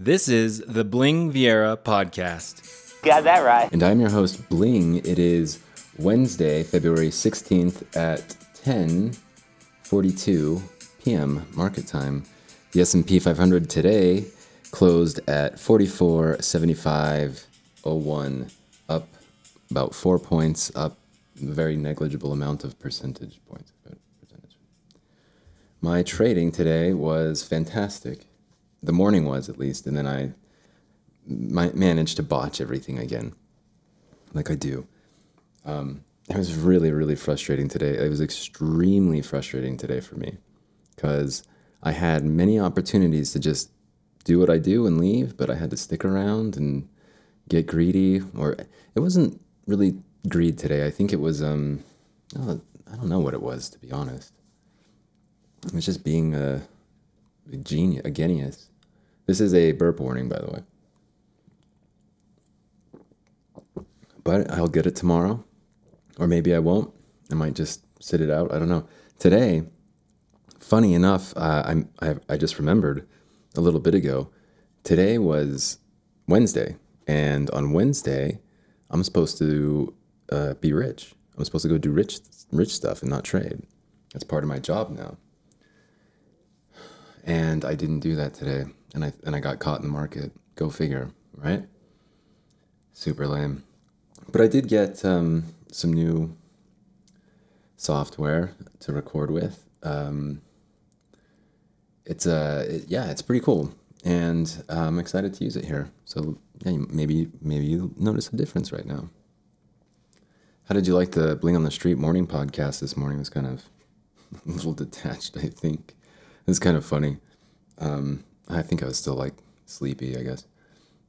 This is the Bling Viera podcast. Got that right. And I'm your host, Bling. It is Wednesday, February 16th at 10:42 p.m. market time. The S&P 500 today closed at 44.7501, up about 4 points, up a very negligible amount of percentage points. Percentage. My trading today was fantastic. The morning was at least, and then I my, managed to botch everything again, like I do. Um, it was really, really frustrating today. It was extremely frustrating today for me because I had many opportunities to just do what I do and leave, but I had to stick around and get greedy. Or it wasn't really greed today. I think it was, um, I don't know what it was, to be honest. It was just being a genius, a genius. This is a burp warning, by the way. But I'll get it tomorrow, or maybe I won't. I might just sit it out. I don't know. Today, funny enough, uh, I, I just remembered a little bit ago. Today was Wednesday, and on Wednesday, I'm supposed to uh, be rich. I'm supposed to go do rich rich stuff and not trade. That's part of my job now. And I didn't do that today, and I and I got caught in the market. Go figure, right? Super lame. But I did get um, some new software to record with. Um, it's a it, yeah, it's pretty cool, and I'm excited to use it here. So yeah, maybe maybe you notice a difference right now. How did you like the Bling on the Street morning podcast this morning? It was kind of a little detached, I think. It was kind of funny. Um, I think I was still like sleepy, I guess,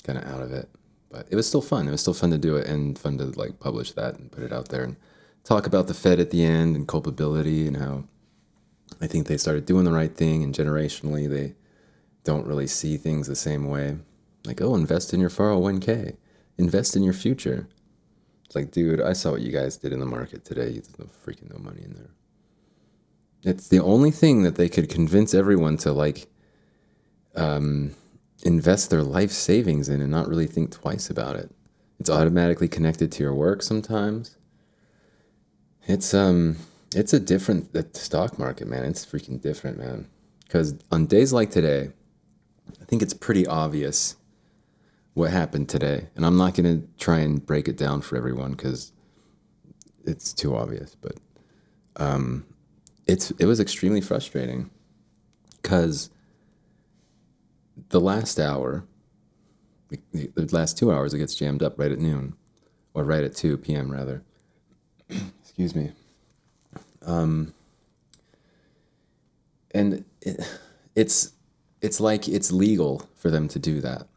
kind of out of it but it was still fun. It was still fun to do it and fun to like publish that and put it out there and talk about the Fed at the end and culpability and how I think they started doing the right thing and generationally they don't really see things the same way. Like, oh, invest in your 401k, invest in your future. It's like, dude, I saw what you guys did in the market today. There's no freaking no money in there. It's the only thing that they could convince everyone to like um, invest their life savings in and not really think twice about it. It's automatically connected to your work sometimes. It's um it's a different the stock market, man. It's freaking different, man. Cuz on days like today, I think it's pretty obvious what happened today. And I'm not going to try and break it down for everyone cuz it's too obvious, but um it's it was extremely frustrating cuz the last hour, the, last two hours, it gets jammed up right at noon, or right at 2 p.m. rather. Excuse me. Um, and it, it's it's like it's legal for them to do that.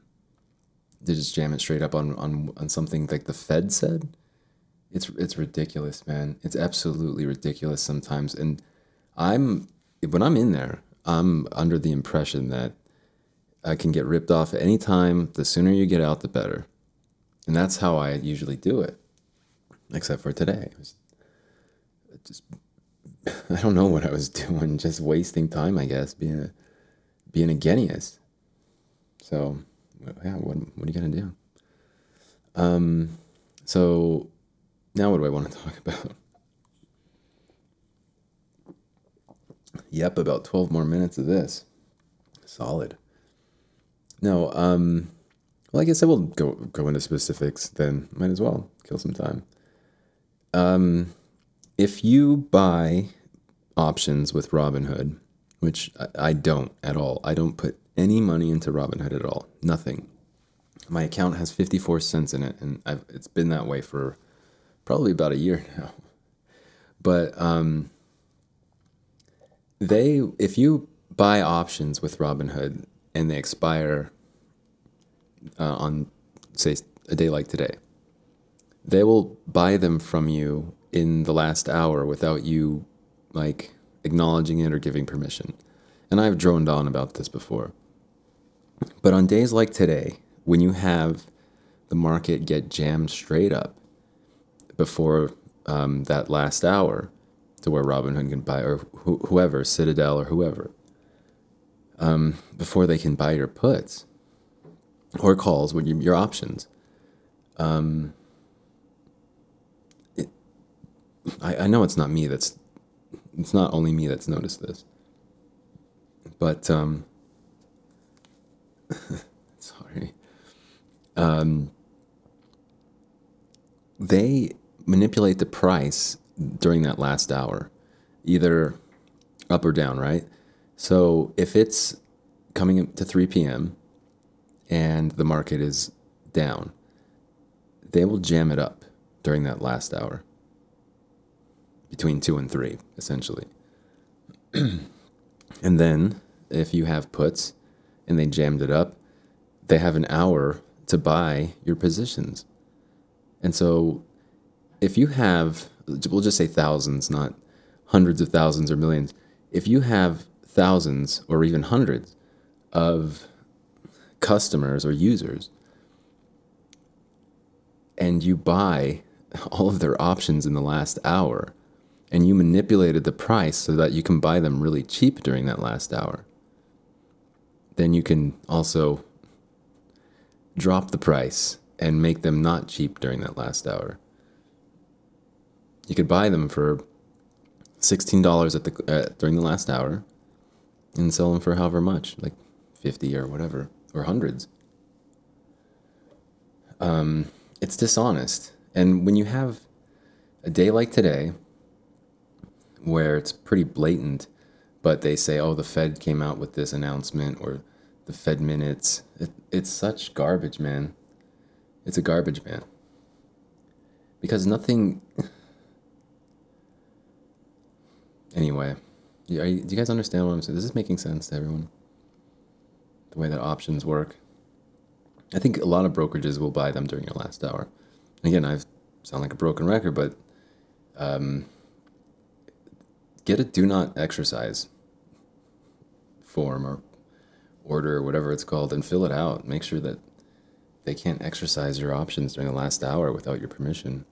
To just jam it straight up on, on, on something like the Fed said. It's it's ridiculous, man. It's absolutely ridiculous sometimes. And I'm when I'm in there, I'm under the impression that I can get ripped off any time. The sooner you get out, the better. And that's how I usually do it, except for today. It was just, I don't know what I was doing, just wasting time, I guess, being a, being a genius. So, yeah, what, what are you to do? Um, so, now what do I want to talk about? Yep, about 12 more minutes of this. Solid. No, um, well, I guess I will go go into specifics. Then might as well kill some time. Um, if you buy options with Robinhood, which I, I don't at all, I don't put any money into Robinhood at all. Nothing. My account has fifty four cents in it, and I've, it's been that way for probably about a year now. But um, they, if you buy options with Robinhood, and they expire uh, on, say, a day like today, they will buy them from you in the last hour without you, like, acknowledging it or giving permission. And I've droned on about this before. But on days like today, when you have the market get jammed straight up before um, that last hour to where Robinhood can buy, or wh- whoever, Citadel or whoever, um, before they can buy your puts. or calls, what you, your options. Um, it, I, I know it's not me that's, it's not only me that's noticed this, but um, sorry. Um, they manipulate the price during that last hour, either up or down, right? So if it's coming to 3 p.m. and the market is down, they will jam it up during that last hour, between 2 and 3, essentially. and then if you have puts and they jammed it up, they have an hour to buy your positions. And so if you have, we'll just say thousands, not hundreds of thousands or millions, if you have thousands or even hundreds of customers or users and you buy all of their options in the last hour and you manipulated the price so that you can buy them really cheap during that last hour, then you can also drop the price and make them not cheap during that last hour. You could buy them for sixteen dollars at the uh, during the last hour, and sell them for however much, like fifty or whatever, or hundreds. Um, it's dishonest, and when you have a day like today, where it's pretty blatant, but they say, "Oh, the Fed came out with this announcement," or the Fed minutes. It, it's such garbage, man. It's a garbage man. Because nothing. Anyway, you, do you guys understand what I'm saying? This Is this making sense to everyone? The way that options work? I think a lot of brokerages will buy them during your last hour. Again, I sound like a broken record, but um, get a do not exercise form or order or whatever it's called and fill it out. Make sure that they can't exercise your options during the last hour without your permission.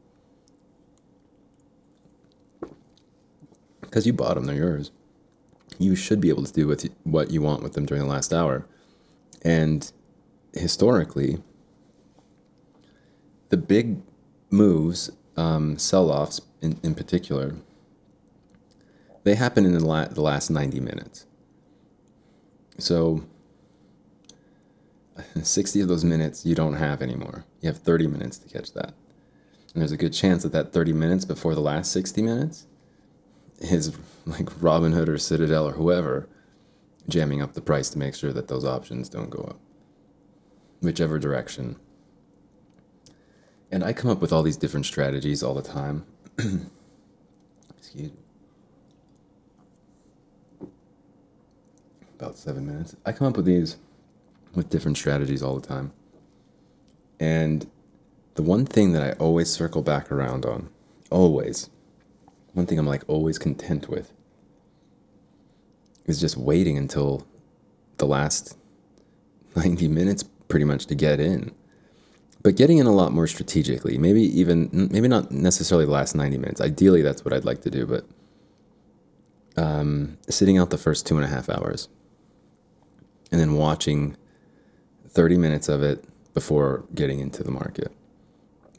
Because you bought them, they're yours. You should be able to do with what you want with them during the last hour. And historically, the big moves, um, sell offs in, in particular, they happen in the, la- the last 90 minutes. So 60 of those minutes you don't have anymore. You have 30 minutes to catch that. And there's a good chance that that 30 minutes before the last 60 minutes is like Robinhood or Citadel or whoever jamming up the price to make sure that those options don't go up, whichever direction. And I come up with all these different strategies all the time. Excuse me. About seven minutes. I come up with these with different strategies all the time. And the one thing that I always circle back around on, always, one thing I'm like always content with is just waiting until the last 90 minutes pretty much to get in. But getting in a lot more strategically, maybe even, maybe not necessarily the last 90 minutes. Ideally, that's what I'd like to do, but um, sitting out the first two and a half hours and then watching 30 minutes of it before getting into the market.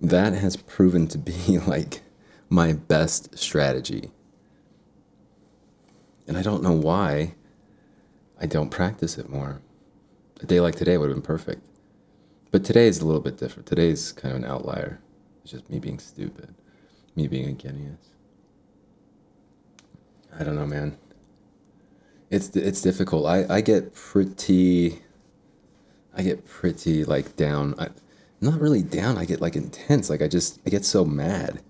That has proven to be like my best strategy. And I don't know why I don't practice it more. A day like today would have been perfect. But today is a little bit different. Today's kind of an outlier. It's just me being stupid, me being a genius. I don't know, man. It's it's difficult. I, I get pretty I get pretty like down. I, not really down. I get like intense. Like I just I get so mad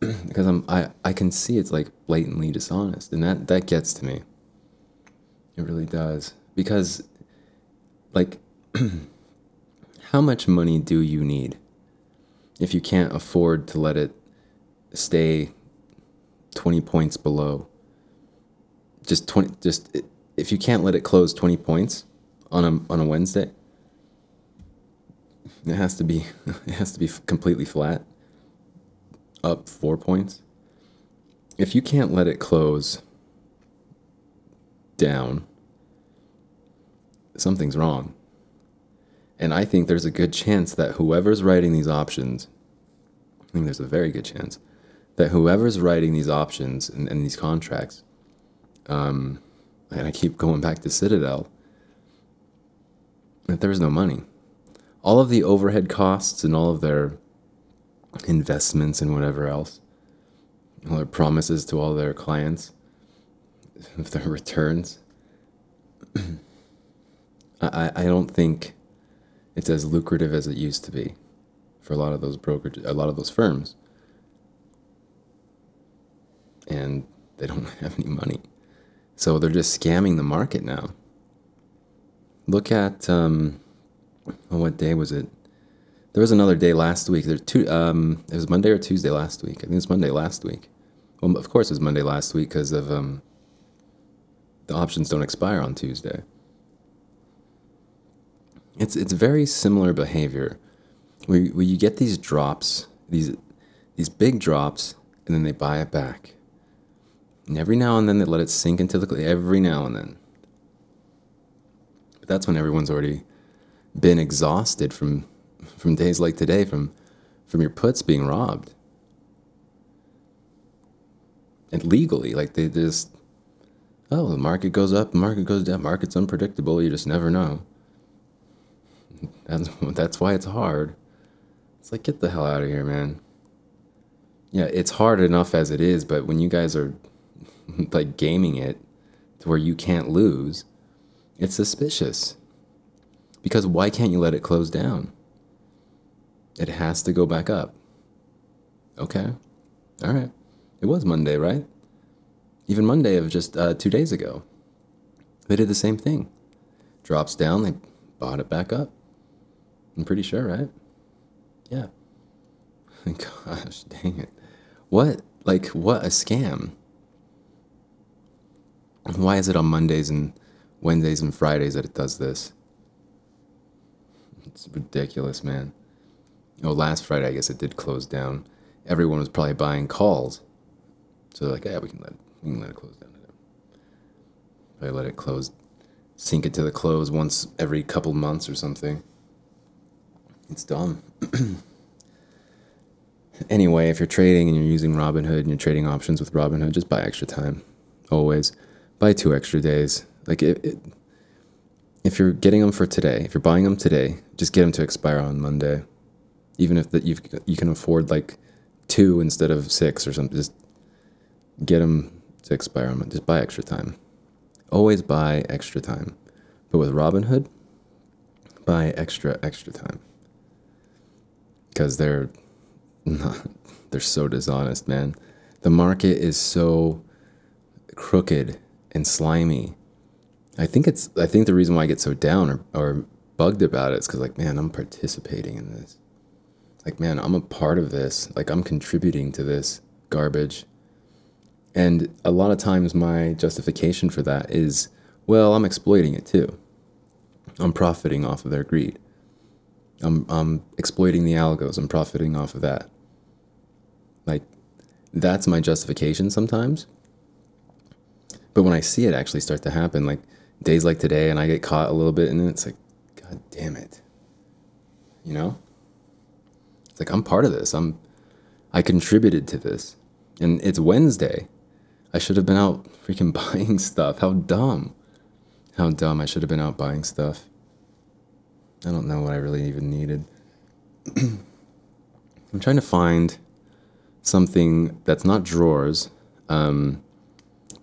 because I'm I I can see it's like blatantly dishonest, and that that gets to me. It really does because, like, how much money do you need if you can't afford to let it stay twenty points below? Just twenty. Just if you can't let it close twenty points on a on a Wednesday. It has to be it has to be completely flat. Up 4 points. If you can't let it close down, something's wrong. And I think there's a good chance that whoever's writing these options, I think there's a very good chance that whoever's writing these options and, and these contracts, um, and I keep going back to Citadel, that there's no money. All of the overhead costs and all of their investments and whatever else, all their promises to all their clients, their returns. I, I don't think it's as lucrative as it used to be for a lot of those brokerage, a lot of those firms. And they don't have any money. So they're just scamming the market now. Look at um, oh, what day was it? There was another day last week. There's two. Um, it was Monday or Tuesday last week. I think it was Monday last week. Well, of course it was Monday last week because of um, the options don't expire on Tuesday. It's it's very similar behavior, where where you get these drops, these these big drops, and then they buy it back. And every now and then they let it sink into the every now and then. But that's when everyone's already been exhausted from from days like today, from from your puts being robbed. And legally, like they just oh, the market goes up, the market goes down, market's unpredictable, you just never know. That's that's why it's hard. It's like get the hell out of here, man. Yeah, it's hard enough as it is, but when you guys are like gaming it to where you can't lose, it's suspicious. Because why can't you let it close down? It has to go back up. Okay. All right. It was Monday, right? Even Monday of just uh, two days ago. They did the same thing. Drops down, they bought it back up. I'm pretty sure, right? Yeah. Gosh, dang it. What? Like, what a scam. Why is it on Mondays and Wednesdays and Fridays that it does this? It's ridiculous, man. Oh, last Friday, I guess it did close down. Everyone was probably buying calls. So like, yeah, we can let it, we can let it close down. Probably let it close, sink it to the close once every couple months or something. It's dumb. anyway, if you're trading and you're using Robinhood and you're trading options with Robinhood, just buy extra time. Always. Buy two extra days. Like it, it if you're getting them for today, if you're buying them today, just get them to expire on Monday. Even if that you you can afford like two instead of six or something, just get them to expire on. Just buy extra time. Always buy extra time. But with Robinhood, buy extra extra time because they're not, they're so dishonest, man. The market is so crooked and slimy. I think it's I think the reason why I get so down or, or bugged about it is because like man, I'm participating in this. Like man, I'm a part of this. Like I'm contributing to this garbage. And a lot of times my justification for that is, well, I'm exploiting it too. I'm profiting off of their greed. I'm I'm exploiting the algos. I'm profiting off of that. Like that's my justification sometimes. But when I see it actually start to happen, like days like today, and I get caught a little bit, and then it's like, God damn it. You know? Like I'm part of this. I'm I contributed to this. And it's Wednesday. I should have been out freaking buying stuff. How dumb. How dumb. I should have been out buying stuff. I don't know what I really even needed. I'm trying to find something that's not drawers, um,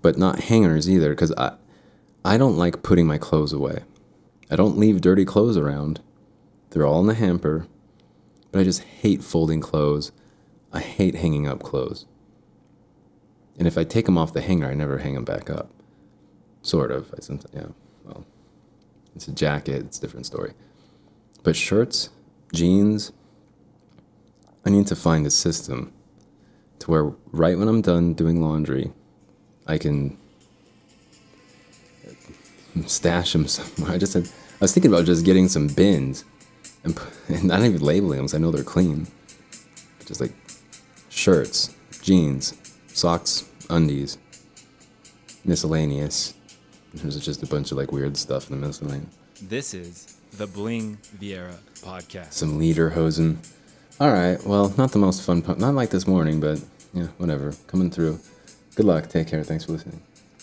but not hangers either, because I, I don't like putting my clothes away. I don't leave dirty clothes around. They're all in the hamper, but I just hate folding clothes. I hate hanging up clothes. And if I take them off the hanger, I never hang them back up. Sort of. I sometimes, yeah. Well, it's a jacket. It's a different story. But shirts, jeans, I need to find a system to where right when I'm done doing laundry, I can stash them somewhere. I just said, I was thinking about just getting some bins and, and not even labeling them because I know they're clean. Just like shirts, jeans, socks, undies, miscellaneous. There's just a bunch of like weird stuff in the miscellaneous. This is the Bling Viera podcast. Some lederhosen. All right. Well, not the most fun. Po- not like this morning, but yeah, whatever. Coming through. Good luck. Take care. Thanks for listening.